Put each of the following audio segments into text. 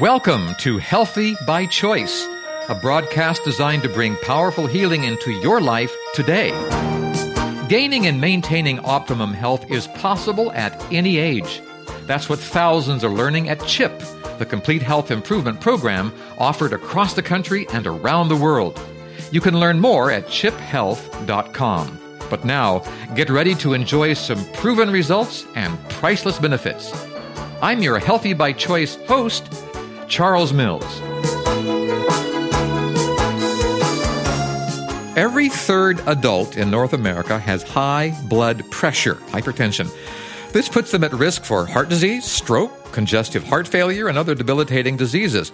Welcome to Healthy by Choice, a broadcast designed to bring powerful healing into your life today. Gaining and maintaining optimum health is possible at any age. That's what thousands are learning at CHIP, the complete health improvement program offered across the country and around the world. You can learn more at chiphealth.com. But now, get ready to enjoy some proven results and priceless benefits. I'm your Healthy by Choice host, Charles Mills. Every third adult in North America has high blood pressure, hypertension. This puts them at risk for heart disease, stroke, congestive heart failure, and other debilitating diseases.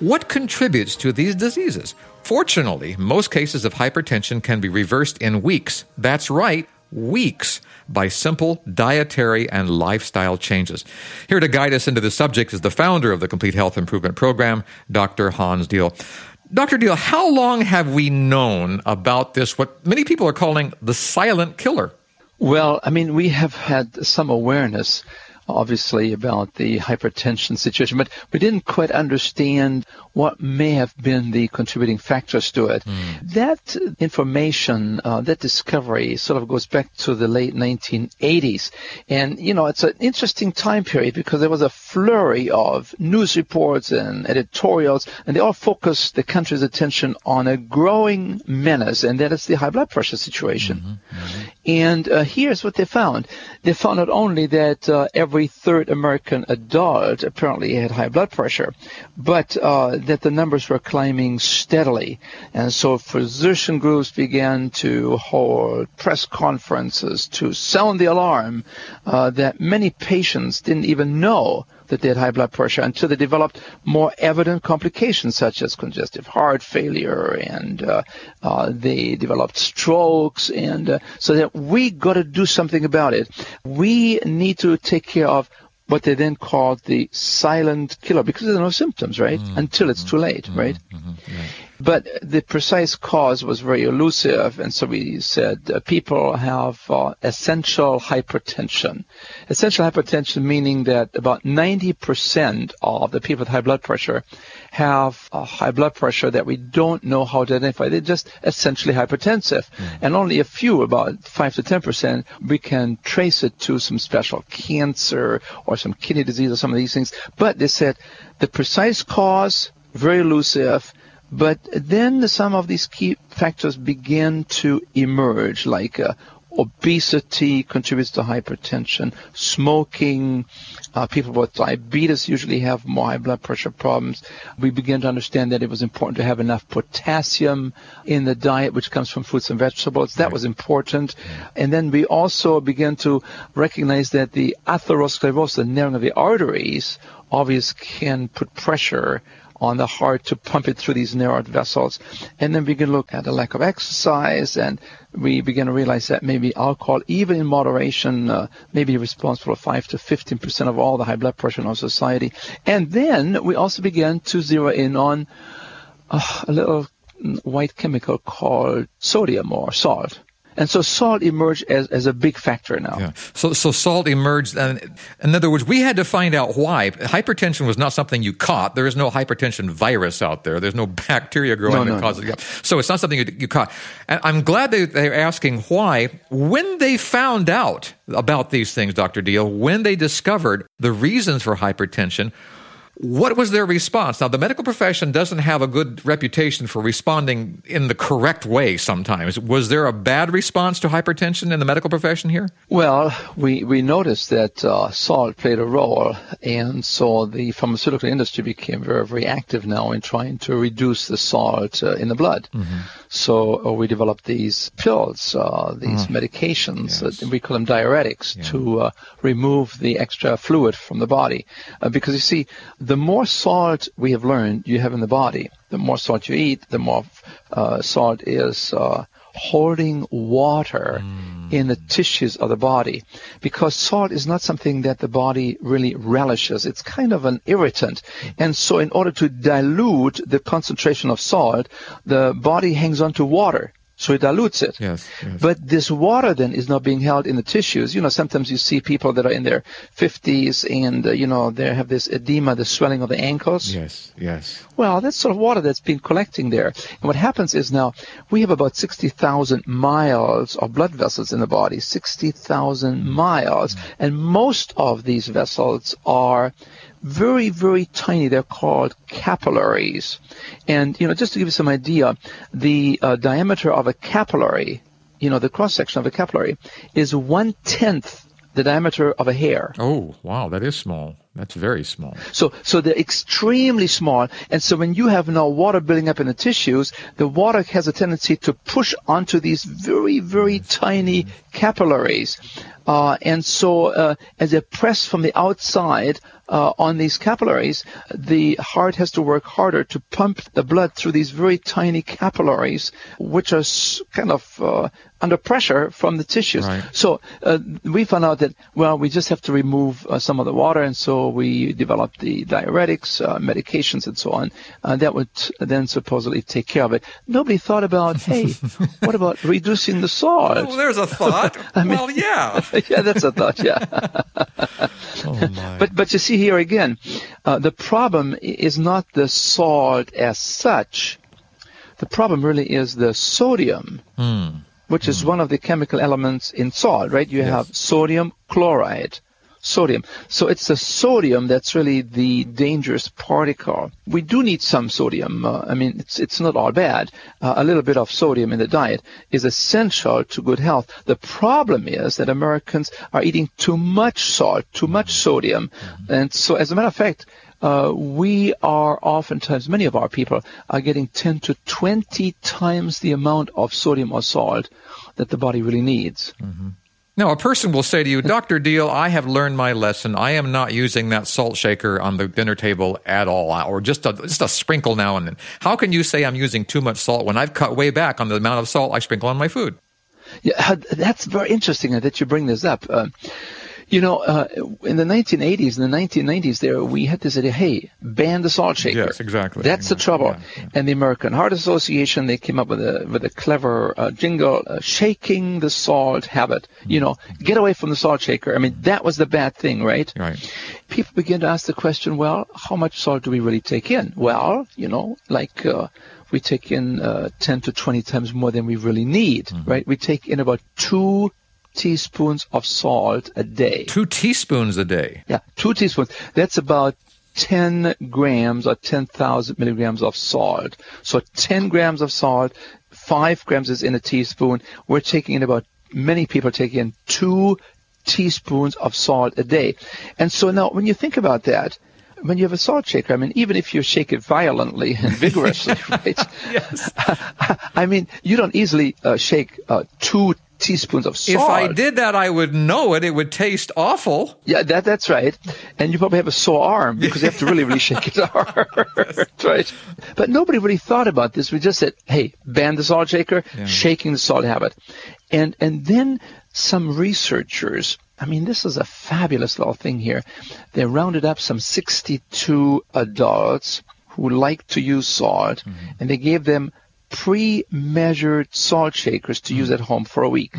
What contributes to these diseases? Fortunately, most cases of hypertension can be reversed in weeks. That's right, weeks by simple dietary and lifestyle changes. Here to guide us into the subject is the founder of the Complete Health Improvement Program, Dr. Hans Diehl. Dr. Diehl, how long have we known about this, what many people are calling the silent killer? Well, I mean, we have had some awareness obviously about the hypertension situation, but we didn't quite understand what may have been the contributing factors to it. Mm. That information, uh, that discovery sort of goes back to the late 1980s. And, you know, it's an interesting time period because there was a flurry of news reports and editorials, and they all focused the country's attention on a growing menace, and that is the high blood pressure situation. Mm-hmm. Mm-hmm. And uh, here's what they found. They found not only that uh, every third American adult apparently had high blood pressure, but uh, that the numbers were climbing steadily. And so physician groups began to hold press conferences to sound the alarm uh, that many patients didn't even know that they had high blood pressure until they developed more evident complications such as congestive heart failure and uh, uh, they developed strokes and uh, so that we got to do something about it. We need to take care of what they then called the silent killer because there are no symptoms, right? Mm-hmm. Until it's too late, mm-hmm. right? Mm-hmm. But the precise cause was very elusive, and so we said uh, people have uh, essential hypertension. Essential hypertension meaning that about 90% of the people with high blood pressure have a high blood pressure that we don't know how to identify. They're just essentially hypertensive. Mm. And only a few, about 5 to 10%, we can trace it to some special cancer or some kidney disease or some of these things. But they said the precise cause, very elusive, but then some of these key factors begin to emerge, like uh, obesity contributes to hypertension, smoking, uh, people with diabetes usually have more high blood pressure problems. We begin to understand that it was important to have enough potassium in the diet, which comes from fruits and vegetables. That was important. And then we also began to recognize that the atherosclerosis, the narrowing of the arteries, obviously can put pressure on the heart to pump it through these narrowed vessels. And then we can look at the lack of exercise and we begin to realize that maybe alcohol, even in moderation, uh, may be responsible for 5 to 15% of all the high blood pressure in our society. And then we also began to zero in on uh, a little white chemical called sodium or salt. And so salt emerged as, as a big factor now. Yeah. So, so salt emerged. And in other words, we had to find out why. Hypertension was not something you caught. There is no hypertension virus out there. There's no bacteria growing no, that no, causes it. So it's not something you, you caught. And I'm glad they, they're asking why. When they found out about these things, Dr. Diehl, when they discovered the reasons for hypertension, what was their response? Now, the medical profession doesn't have a good reputation for responding in the correct way sometimes. Was there a bad response to hypertension in the medical profession here? Well, we, we noticed that uh, salt played a role, and so the pharmaceutical industry became very, very active now in trying to reduce the salt uh, in the blood. Mm-hmm. So uh, we developed these pills, uh, these mm. medications, yes. we call them diuretics, yeah. to uh, remove the extra fluid from the body. Uh, because you see, the more salt we have learned you have in the body, the more salt you eat, the more uh, salt is uh, holding water mm. in the tissues of the body. Because salt is not something that the body really relishes. It's kind of an irritant. Mm. And so in order to dilute the concentration of salt, the body hangs on to water so it dilutes it. Yes, yes. But this water then is not being held in the tissues. You know, sometimes you see people that are in their 50s and, uh, you know, they have this edema, the swelling of the ankles. Yes, yes. Well, that's sort of water that's been collecting there. And what happens is now we have about 60,000 miles of blood vessels in the body, 60,000 miles. And most of these vessels are very, very tiny. They're called capillaries. And, you know, just to give you some idea, the uh, diameter of a capillary, you know, the cross section of a capillary is one tenth the diameter of a hair. Oh, wow, that is small. That's very small. So, so they're extremely small. And so when you have now water building up in the tissues, the water has a tendency to push onto these very, very tiny capillaries. Uh, and so, uh, as they press from the outside uh, on these capillaries, the heart has to work harder to pump the blood through these very tiny capillaries, which are kind of uh, under pressure from the tissues. Right. So uh, we found out that well, we just have to remove uh, some of the water, and so we developed the diuretics, uh, medications, and so on. Uh, that would then supposedly take care of it. Nobody thought about, hey, what about reducing the salt? Well, there's a thought. well, yeah. yeah, that's a thought. Yeah. Oh, my. But but you see here again, uh, the problem is not the salt as such. The problem really is the sodium, which is one of the chemical elements in salt, right? You have sodium chloride. Sodium. So it's the sodium that's really the dangerous particle. We do need some sodium. Uh, I mean, it's it's not all bad. Uh, a little bit of sodium in the diet is essential to good health. The problem is that Americans are eating too much salt, too much sodium, and so as a matter of fact, uh, we are oftentimes, many of our people are getting 10 to 20 times the amount of sodium or salt that the body really needs. Now, a person will say to you, Dr. Diehl, I have learned my lesson. I am not using that salt shaker on the dinner table at all, or just a, just a sprinkle now and then. How can you say I'm using too much salt when I've cut way back on the amount of salt I sprinkle on my food? Yeah, that's very interesting that you bring this up. Uh, you know, uh, in the 1980s and the 1990s, there we had this idea: hey, ban the salt shaker. Yes, exactly. That's the trouble. yeah, yeah. And the American Heart Association they came up with a with a clever uh, jingle: uh, shaking the salt habit. You know, get away from the salt shaker. I mean, that was the bad thing, right? Right. People begin to ask the question: Well, how much salt do we really take in? Well, you know, like. Uh, we take in uh, 10 to 20 times more than we really need, right? We take in about two teaspoons of salt a day. Two teaspoons a day. Yeah, two teaspoons. That's about 10 grams or 10,000 milligrams of salt. So 10 grams of salt, 5 grams is in a teaspoon. We're taking in about, many people taking in 2 teaspoons of salt a day. And so now when you think about that, when you have a salt shaker, I mean, even if you shake it violently and vigorously, right? Yes. I mean, you don't easily uh, shake uh, two teaspoons of salt. If I did that, I would know it. It would taste awful. Yeah, that that's right. And you probably have a sore arm because you have to really, really shake it hard. right. But nobody really thought about this. We just said, hey, ban the salt shaker, shaking the salt habit. And and then some researchers I mean, this is a fabulous little thing here. They rounded up some 62 adults who like to use salt, mm-hmm. and they gave them pre-measured salt shakers to use at home for a week.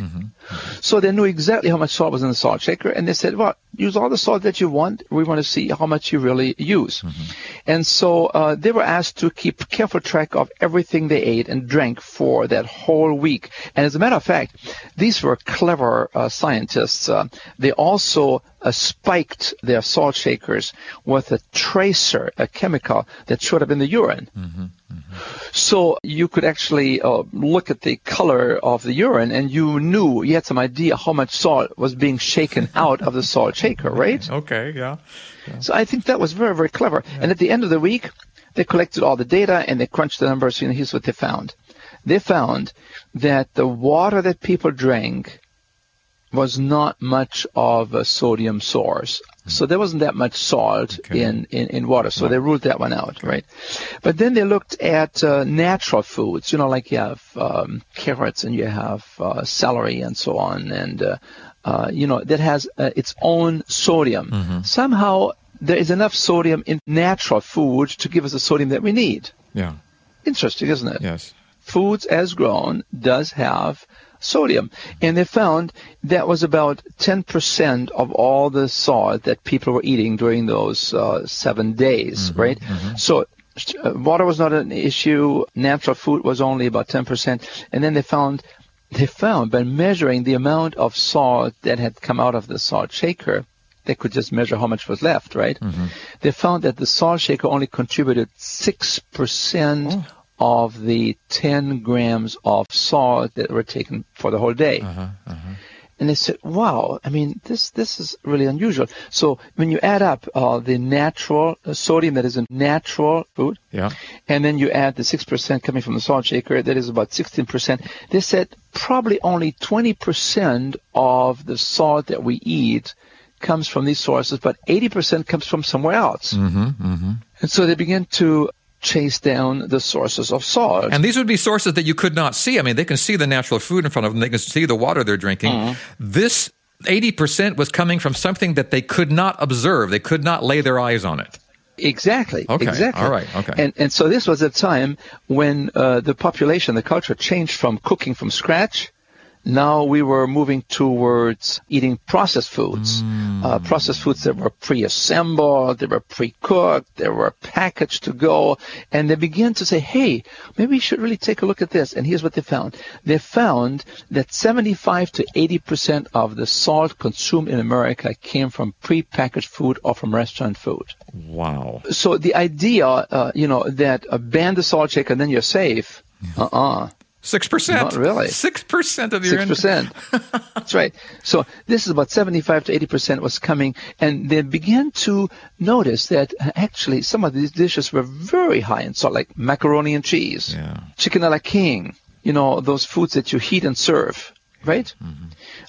So they knew exactly how much salt was in the salt shaker, and they said, "Well, use all the salt that you want. We want to see how much you really use." And so uh, they were asked to keep careful track of everything they ate and drank for that whole week. And as a matter of fact, these were clever uh, scientists. Uh, they also uh, spiked their salt shakers with a tracer, a chemical that showed up in the urine. So you could actually uh, look at the color of the urine, and you knew you had some idea how much salt was being shaken out of the salt shaker, right? Okay, yeah. So I think that was very, very clever. And at the end of the week, they collected all the data and they crunched the numbers, and here's what they found. They found that the water that people drank was not much of a sodium source. So there wasn't that much salt Okay. in, in, in water. So they ruled that one out, right? But then they looked at uh, natural foods, you know, like you have um, carrots and you have uh, celery and so on, and uh, uh, you know that has uh, its own sodium. Somehow there is enough sodium in natural food to give us the sodium that we need. Yeah. Interesting, isn't it? Yes. Foods as grown does have sodium. And they found that was about 10% of all the salt that people were eating during those uh, seven days, Mm-hmm, right? So uh, water was not an issue. Natural food was only about 10%. And then they found they found by measuring the amount of salt that had come out of the salt shaker, they could just measure how much was left, right? They found that the salt shaker only contributed 6% of the 10 grams of salt that were taken for the whole day. And they said, wow, I mean, this, this is really unusual. So when you add up uh, the natural uh, sodium that is in natural food, Yeah. and then you add the 6% coming from the salt shaker, that is about 16%. They said probably only 20% of the salt that we eat comes from these sources, but 80% comes from somewhere else. Mm-hmm, And so they began to chase down the sources of salt. And these would be sources that you could not see. I mean, they can see the natural food in front of them. They can see the water they're drinking. Mm-hmm. This 80% was coming from something that they could not observe. They could not lay their eyes on it. Exactly. Okay, Exactly. all right, okay. And and so this was a time when uh, the population, the culture changed from cooking from scratch. Now we were moving towards eating processed foods, Mm. uh, processed foods that were pre-assembled, they were pre-cooked, they were packaged to go, and they began to say, "Hey, maybe we should really take a look at this." And here's what they found: they found that 75 to 80 percent of the salt consumed in America came from pre-packaged food or from restaurant food Wow. so the idea, uh, you know, that uh, ban the salt shaker and then you're safe. Uh-uh. 6%. Not really. 6% of your Six percent. That's right. So this is about seventy-five to eighty percent was coming, and they began to notice that uh, actually some of these dishes were very high in salt, like macaroni and cheese, Yeah. chicken a la king. You know, those foods that you heat and serve. Right?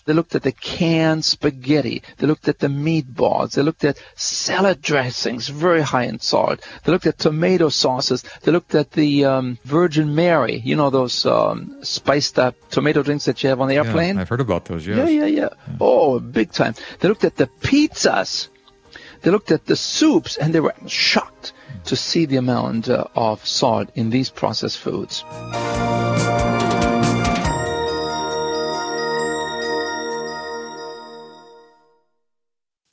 They looked at the canned spaghetti. They looked at the meatballs. They looked at salad dressings, very high in salt. They looked at tomato sauces. They looked at the um, Virgin Mary. You know those um, spiced up tomato drinks that you have on the Yeah, airplane. I've heard about those, yes. Yeah, yeah, yeah. Oh, big time. They looked at the pizzas. They looked at the soups, and they were shocked to see the amount uh, of salt in these processed foods.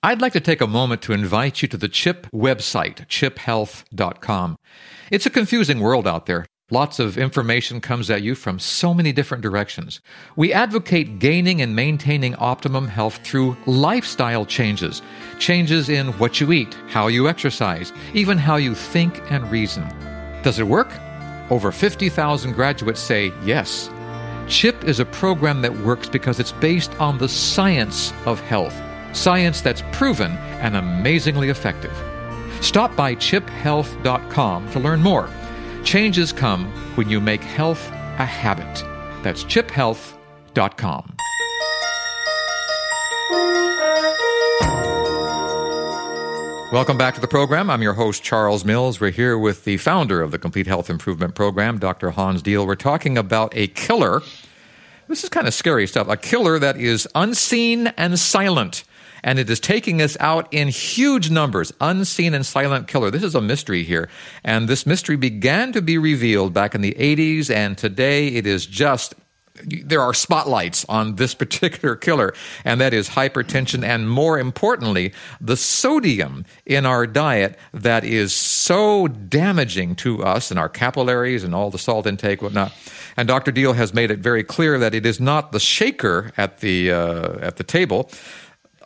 I'd like to take a moment to invite you to the CHIP website, chiphealth.com. It's a confusing world out there. Lots of information comes at you from so many different directions. We advocate gaining and maintaining optimum health through lifestyle changes. Changes in what you eat, how you exercise, even how you think and reason. Does it work? Over 50,000 graduates say yes. CHIP is a program that works because it's based on the science of health, science that's proven and amazingly effective. Stop by chiphealth.com to learn more. Changes come when you make health a habit. That's chiphealth.com. Welcome back to the program. I'm your host, Charles Mills. We're here with the founder of the Complete Health Improvement Program, Dr. Hans Diehl. We're talking about a killer. This is kind of scary stuff. A killer that is unseen and silent. And it is taking us out in huge numbers. Unseen and silent killer. This is a mystery here. And this mystery began to be revealed back in the 80s, and today it is just there are spotlights on this particular killer, and that is hypertension, and more importantly, the sodium in our diet that is so damaging to us and our capillaries and all the salt intake, whatnot. And Dr. Diehl has made it very clear that it is not the shaker at the uh, at the table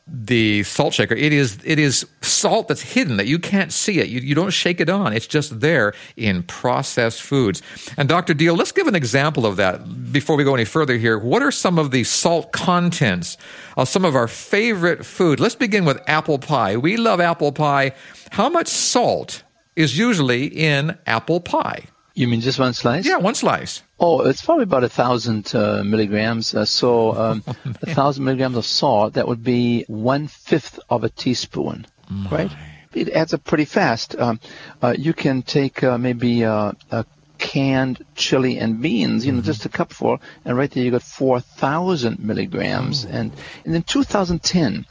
the salt shaker. It is it is salt that's hidden that you can't see it. You, you don't shake it on. It's just there in processed foods. And dr Diehl let's give an example of that before we go any further here. What are some of the salt contents of some of our favorite food? Let's begin with apple pie. We love apple pie. How much salt is usually in apple pie You mean just one slice? yeah one slice Oh, it's probably about a thousand uh, milligrams. Uh, so um, a thousand milligrams of salt, that would be one fifth of a teaspoon, right? It adds up pretty fast. Um, uh, you can take uh, maybe uh, a canned chili and beans, you know, just a cupful, and right there you got 4,000 milligrams. And, and in 2010,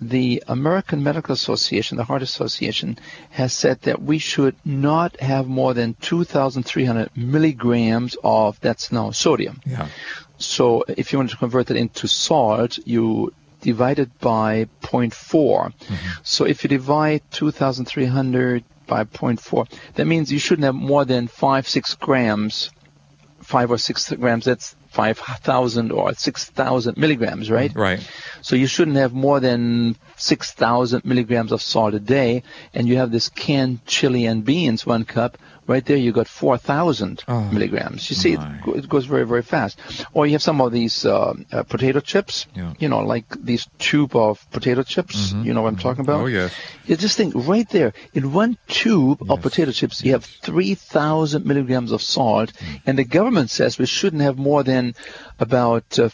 the American Medical Association, the Heart Association, has said that we should not have more than 2,300 milligrams of, that's now sodium. Yeah. So if you want to convert that into salt, you divide it by 0.4. Mm-hmm. So if you divide 2,300 by 0.4, that means you shouldn't have more than 5, 6 grams, 5 or 6 grams, that's 5,000 or 6,000 milligrams, right? Mm, right. So you shouldn't have more than 6,000 milligrams of salt a day, and you have this canned chili and beans, one cup, right there you got 4,000 Oh, milligrams. You see, it, my. it goes very, very fast. Or you have some of these uh, uh, potato chips, Yeah. you know, like these tube of potato chips, you know what I'm talking about? Oh, yes. You just think right there, in one tube of potato chips, you have 3,000 milligrams of salt, Mm. and the government says we shouldn't have more than about uh,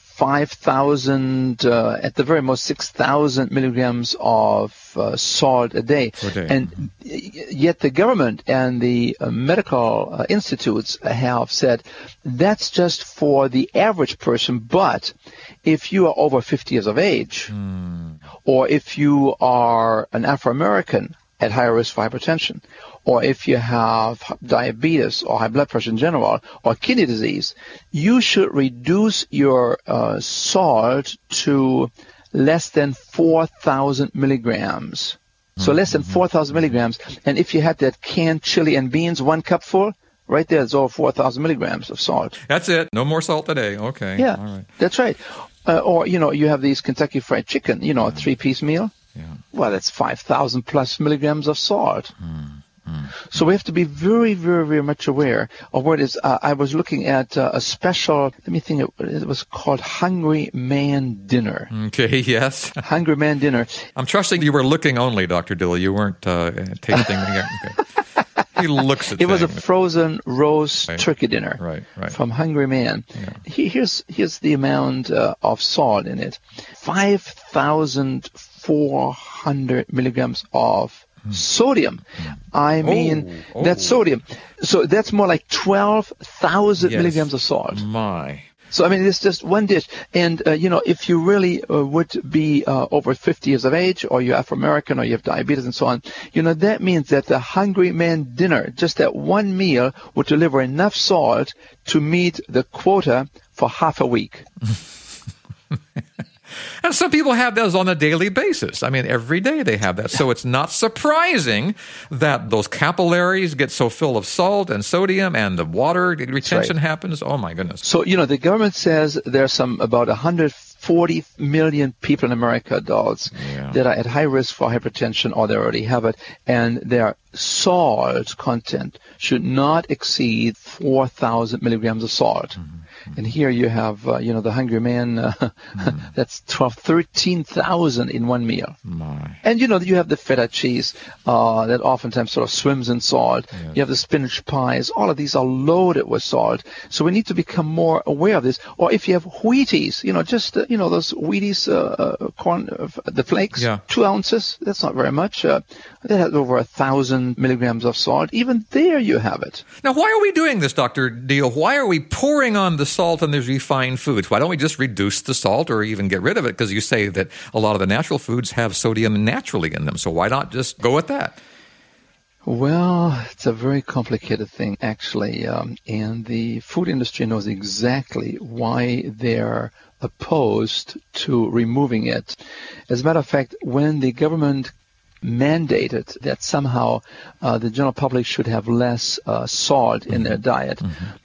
5,000, uh, at the very most 6,000 milligrams of uh, salt a day. Per day. And y- yet the government and the uh, medical uh, institutes have said that's just for the average person, but if you are over 50 years of age, or if you are an Afro-American at higher risk for hypertension, or if you have diabetes or high blood pressure in general, or kidney disease, you should reduce your uh, salt to less than 4,000 milligrams. So less than 4,000 milligrams. And if you had that canned chili and beans, one cupful, right there, it's over 4,000 milligrams of salt. That's it. No more salt today. Okay. Yeah, All right. that's right. Uh, or, you know, you have these Kentucky Fried Chicken, you know, a three-piece meal. Yeah. Well, that's 5,000 plus milligrams of salt. Hmm, So we have to be very, very, very much aware of what is. Uh, I was looking at uh, a special, let me think, it, it was called Hungry Man Dinner. Okay. Yes. Hungry Man Dinner. I'm trusting you were looking only, Dr. Diehl. You weren't uh, tasting. okay. He looks at It was a frozen roast Right. turkey dinner Right, right. from Hungry Man. He, here's here's the amount uh, of salt in it: five thousand four hundred milligrams of sodium. I mean, Hmm. Oh, that's oh. sodium. So that's more like twelve thousand Yes. milligrams of salt. My. So I mean, it's just one dish, and uh, you know, if you really uh, would be uh, over 50 years of age, or you're Afro-American, or you have diabetes, and so on, you know, that means that the hungry man dinner, just that one meal, would deliver enough salt to meet the quota for half a week. And some people have those on a daily basis. I mean, every day they have that. So it's not surprising that those capillaries get so full of salt and sodium and the water retention happens. Oh, my goodness. So you know, the government says there's some about 140 million people in America, adults, Yeah. that are at high risk for hypertension, or they already have it, and their salt content should not exceed 4,000 milligrams of salt. And here you have, uh, you know, the hungry man, uh, that's 12, 13,000 in one meal. My. And you know, you have the feta cheese uh, that oftentimes sort of swims in salt. Yes. You have the spinach pies. All of these are loaded with salt. So we need to become more aware of this. Or if you have Wheaties, you know, just uh, you know those Wheaties uh, uh, corn, uh, the flakes, Yeah. two ounces. That's not very much. Uh, that has over a thousand milligrams of salt. Even there, you have it. Now, why are we doing this, Dr. Diehl? Why are we pouring on the salt in these refined foods? Why don't we just reduce the salt or even get rid of it? Because you say that a lot of the natural foods have sodium naturally in them. So why not just go with that? Well, it's a very complicated thing, actually, um, and the food industry knows exactly why they're opposed to removing it. As a matter of fact, when the government mandated that somehow uh, the general public should have less uh, salt in their diet,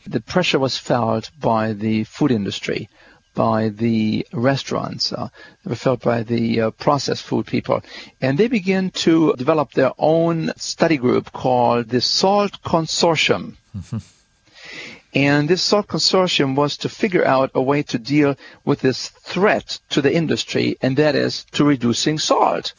the pressure was felt by the food industry by the restaurants, uh, they were felt by the uh, processed food people. And they began to develop their own study group called the Salt Consortium. And this SALT consortium was to figure out a way to deal with this threat to the industry, and that is to reducing salt.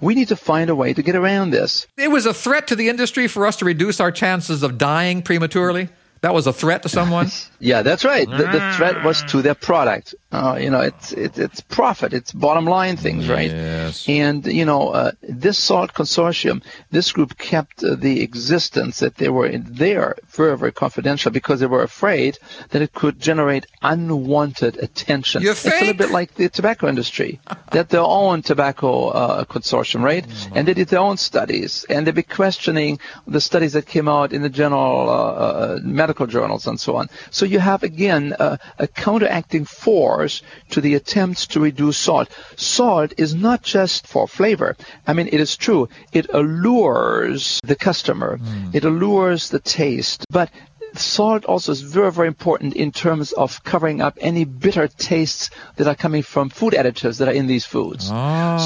We need to find a way to get around this. It was a threat to the industry for us to reduce our chances of dying prematurely. That was a threat to someone? yeah, that's right. The, the, threat was to their product. Uh, you know, it's, it, it's profit, it's bottom line things, right? Yes. And, you know, uh, this SALT consortium, this group kept uh, the existence that they were in there very, very confidential because they were afraid that it could generate unwanted attention. You think? it's a little bit like the tobacco industry. that their own tobacco uh, consortium, right? And they did their own studies, and they'd be questioning the studies that came out in the general uh, uh, medical journals and so on. So you have again uh, a counteracting force to the attempts to reduce salt. Salt is not just for flavor. I mean, it is true. It allures the customer. It allures the taste, but salt also is very, very important in terms of covering up any bitter tastes that are coming from food additives that are in these foods.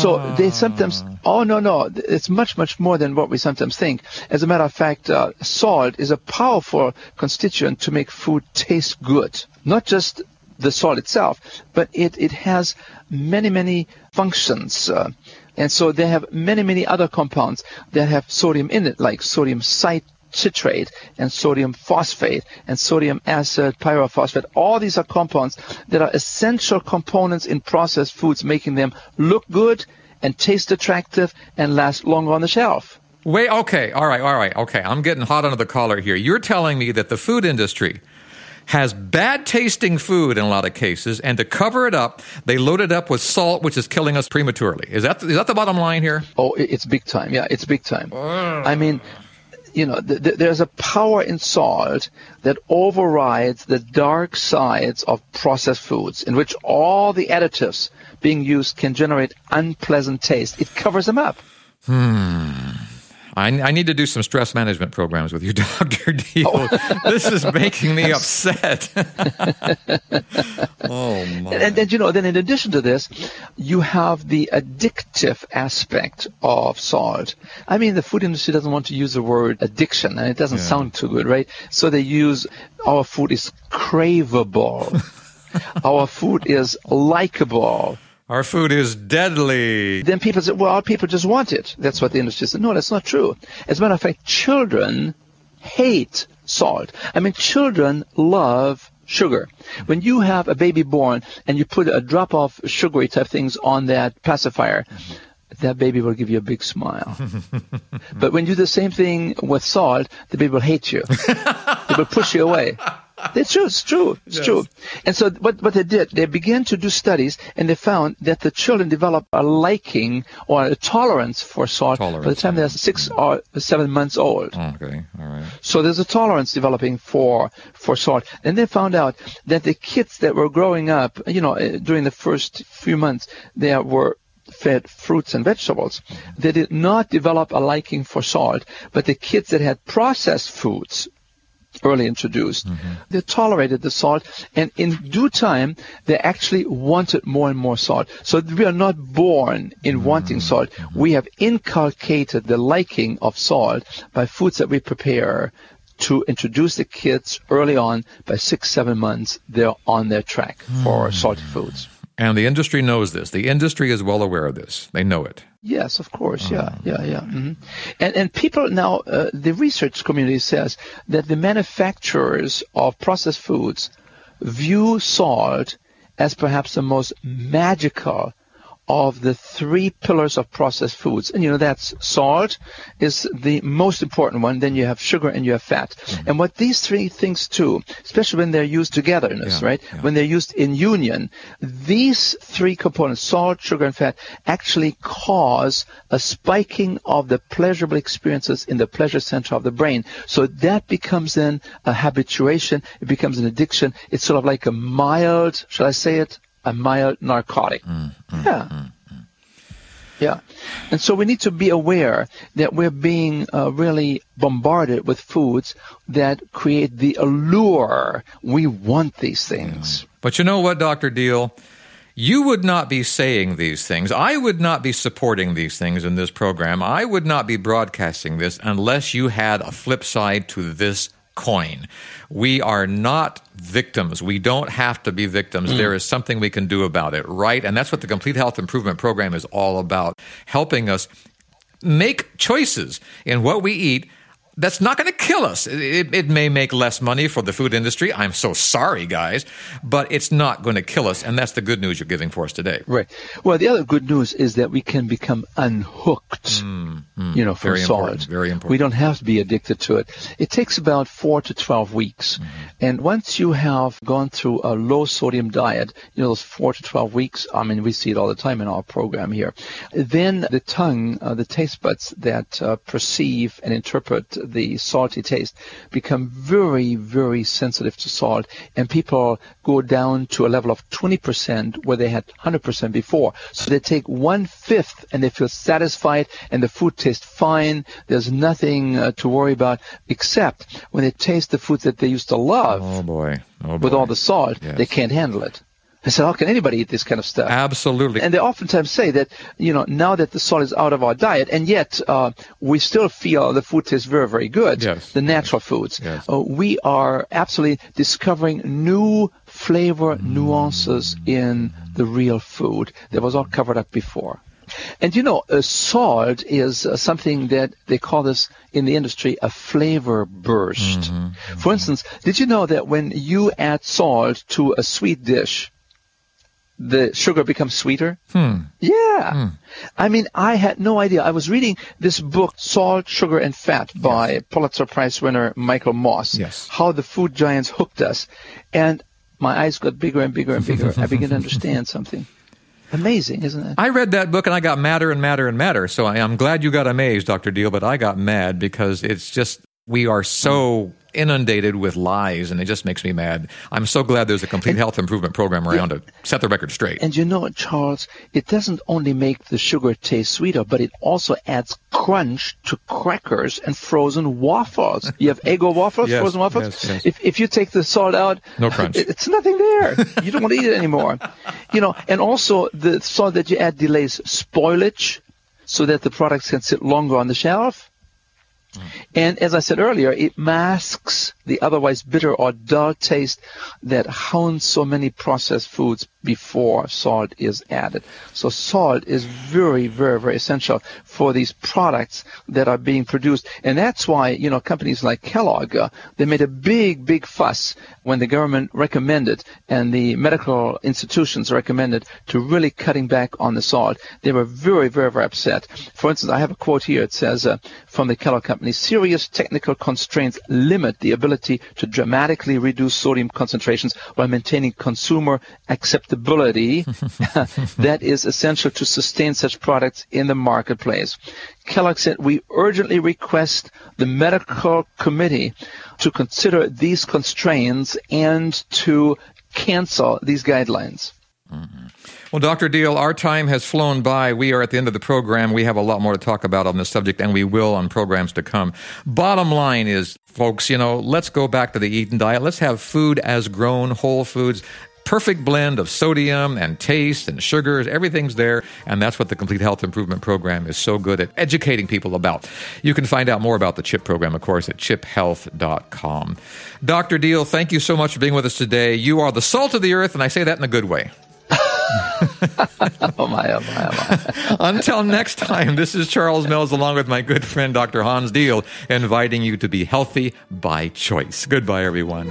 So they sometimes, oh no, no, it's much, much more than what we sometimes think. As a matter of fact, uh, salt is a powerful constituent to make food taste good. Not just the salt itself, but it, it has many, many functions. Uh, and so they have many, many other compounds that have sodium in it, like sodium cit- citrate and sodium phosphate and sodium acid pyrophosphate. All these are compounds that are essential components in processed foods, making them look good and taste attractive and last longer on the shelf. Wait, okay, all right, all right, okay. I'm getting hot under the collar here. You're telling me that the food industry has bad tasting food in a lot of cases, and to cover it up, they load it up with salt, which is killing us prematurely. Is that is that the bottom line here? Oh, it's big time. Yeah, it's big time. I mean, you know, th- th- there's a power in salt that overrides the dark sides of processed foods, in which all the additives being used can generate unpleasant taste. It covers them up. Hmm. I, I need to do some stress management programs with you, Doctor Diehl. Oh. This is making me upset. oh my! And, and you know, then in addition to this, you have the addictive aspect of salt. I mean, the food industry doesn't want to use the word addiction, and it doesn't Yeah. sound too good, right? So they use our food is craveable. our food is likable. Our food is deadly. Then people say, well, people just want it. That's what the industry said. No, that's not true. As a matter of fact, children hate salt. I mean, children love sugar. When you have a baby born and you put a drop of sugary type things on that pacifier, that baby will give you a big smile. but when you do the same thing with salt, the baby will hate you. it will push you away. It's true. It's true. It's Yes. true. And so what, what they did, they began to do studies and they found that the children develop a liking or a tolerance for salt by the time they're six or seven months old. Okay, all right. So there's a tolerance developing for for salt. And they found out that the kids that were growing up, you know, eh, during the first few months, they were fed fruits and vegetables. They did not develop a liking for salt, but the kids that had processed foods early introduced, mm-hmm. they tolerated the salt, and in due time, they actually wanted more and more salt. So we are not born in mm-hmm. wanting salt. Mm-hmm. We have inculcated the liking of salt by foods that we prepare to introduce the kids early on. By six, seven months, they're on their track for hmm. salty foods. And the industry knows this. The industry is well aware of this. They know it. Yes, of course. Yeah, yeah, yeah. hmm And and people now, uh, the research community says that the manufacturers of processed foods view salt as perhaps the most magical of the three pillars of processed foods. And you know, that's salt is the most important one. Then you have sugar and you have fat. Mm-hmm. And what these three things do, especially when they're used togetherness, Yeah, right? yeah. When they're used in union, these three components, salt, sugar, and fat, actually cause a spiking of the pleasurable experiences in the pleasure center of the brain. So that becomes then a habituation. It becomes an addiction. It's sort of like a mild, shall I say it? A mild narcotic. Mm, mm, yeah. Mm, yeah. And so we need to be aware that we're being uh, really bombarded with foods that create the allure. We want these things. But you know what, Dr. Diehl? You would not be saying these things. I would not be supporting these things in this program. I would not be broadcasting this unless you had a flip side to this coin. We are not victims. We don't have to be victims. There is something we can do about it, right? And that's what the Complete Health Improvement Program is all about helping us make choices in what we eat that's not going to kill us. It, it, may make less money for the food industry. I'm so sorry, guys, but it's not going to kill us. And that's the good news you're giving for us today. Right. Well, the other good news is that we can become unhooked, mm, mm, you know, from very very important. We don't have to be addicted to it. It takes about four to 12 weeks. Mm-hmm. And once you have gone through a low sodium diet, you know, those four to 12 weeks, I mean, we see it all the time in our program here, then the tongue, uh, the taste buds that uh, perceive and interpret the salty taste become very, very sensitive to salt, and people go down to a level of 20% where they had 100% before. So they take one fifth and they feel satisfied, and the food tastes fine. There's nothing uh, to worry about except when they taste the food that they used to love. Oh boy. Oh boy. With all the salt, yes. they can't handle it. I said, how can anybody eat this kind of stuff? Absolutely. And they oftentimes say that, you know, now that the salt is out of our diet, and yet uh, we still feel the food tastes very, very good, yes. the natural foods, yes. uh, we are absolutely discovering new flavor mm. nuances in the real food that was all covered up before. And you know, uh, salt is uh, something that they call this in the industry a flavor burst. Mm-hmm. Mm-hmm. For instance, did you know that when you add salt to a sweet dish, the sugar becomes sweeter. Hmm. Yeah. Hmm. I mean, I had no idea. I was reading this book, Salt, Sugar, and Fat by yes. Pulitzer Prize winner Michael Moss. Yes. How the food giants hooked us. And my eyes got bigger and bigger and bigger. I began to understand something. Amazing, isn't it? I read that book and I got madder and madder and madder. So I, am glad you got amazed, Dr. Diehl, but I got mad because it's just, we are so inundated with lies, and it just makes me mad. I'm so glad there's a complete and, health improvement program around yeah, to set the record straight. And you know Charles? It doesn't only make the sugar taste sweeter, but it also adds crunch to crackers and frozen waffles. You have Eggo waffles, yes, frozen waffles. Yes, yes. If if you take the salt out, no crunch. It, it's nothing there. you don't want to eat it anymore. You know, and also the salt that you add delays spoilage, so that the products can sit longer on the shelf. And as I said earlier, it masks the otherwise bitter or dull taste that hounds so many processed foods before salt is added. So salt is very, very, very essential for these products that are being produced. And that's why, you know, companies like Kellogg, uh, they made a big, big fuss when the government recommended and the medical institutions recommended to really cutting back on the salt. They were very, very, very upset. For instance, I have a quote here. It says uh, from the Kellogg company, serious technical constraints limit the ability to dramatically reduce sodium concentrations while maintaining consumer acceptability that is essential to sustain such products in the marketplace. Kellogg said, we urgently request the medical committee to consider these constraints and to cancel these guidelines. Mm-hmm. Well, Dr. Diehl, our time has flown by. We are at the end of the program. We have a lot more to talk about on this subject, and we will on programs to come. Bottom line is, folks, you know, let's go back to the Eden diet. Let's have food as grown, whole foods perfect blend of sodium and taste and sugars. Everything's there. And that's what the Complete Health Improvement Program is so good at educating people about. You can find out more about the CHIP program, of course, at chiphealth.com. Dr. Diehl, thank you so much for being with us today. You are the salt of the earth, and I say that in a good way. oh my, oh my, oh my. Until next time, this is Charles Mills along with my good friend Dr. Hans Diehl, inviting you to be healthy by choice. Goodbye, everyone.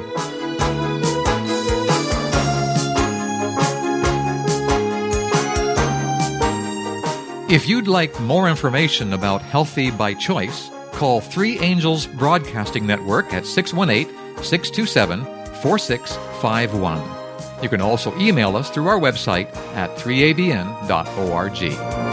If you'd like more information about Healthy by Choice, call Three Angels Broadcasting Network at 618 627 4651. You can also email us through our website at 3abn.org.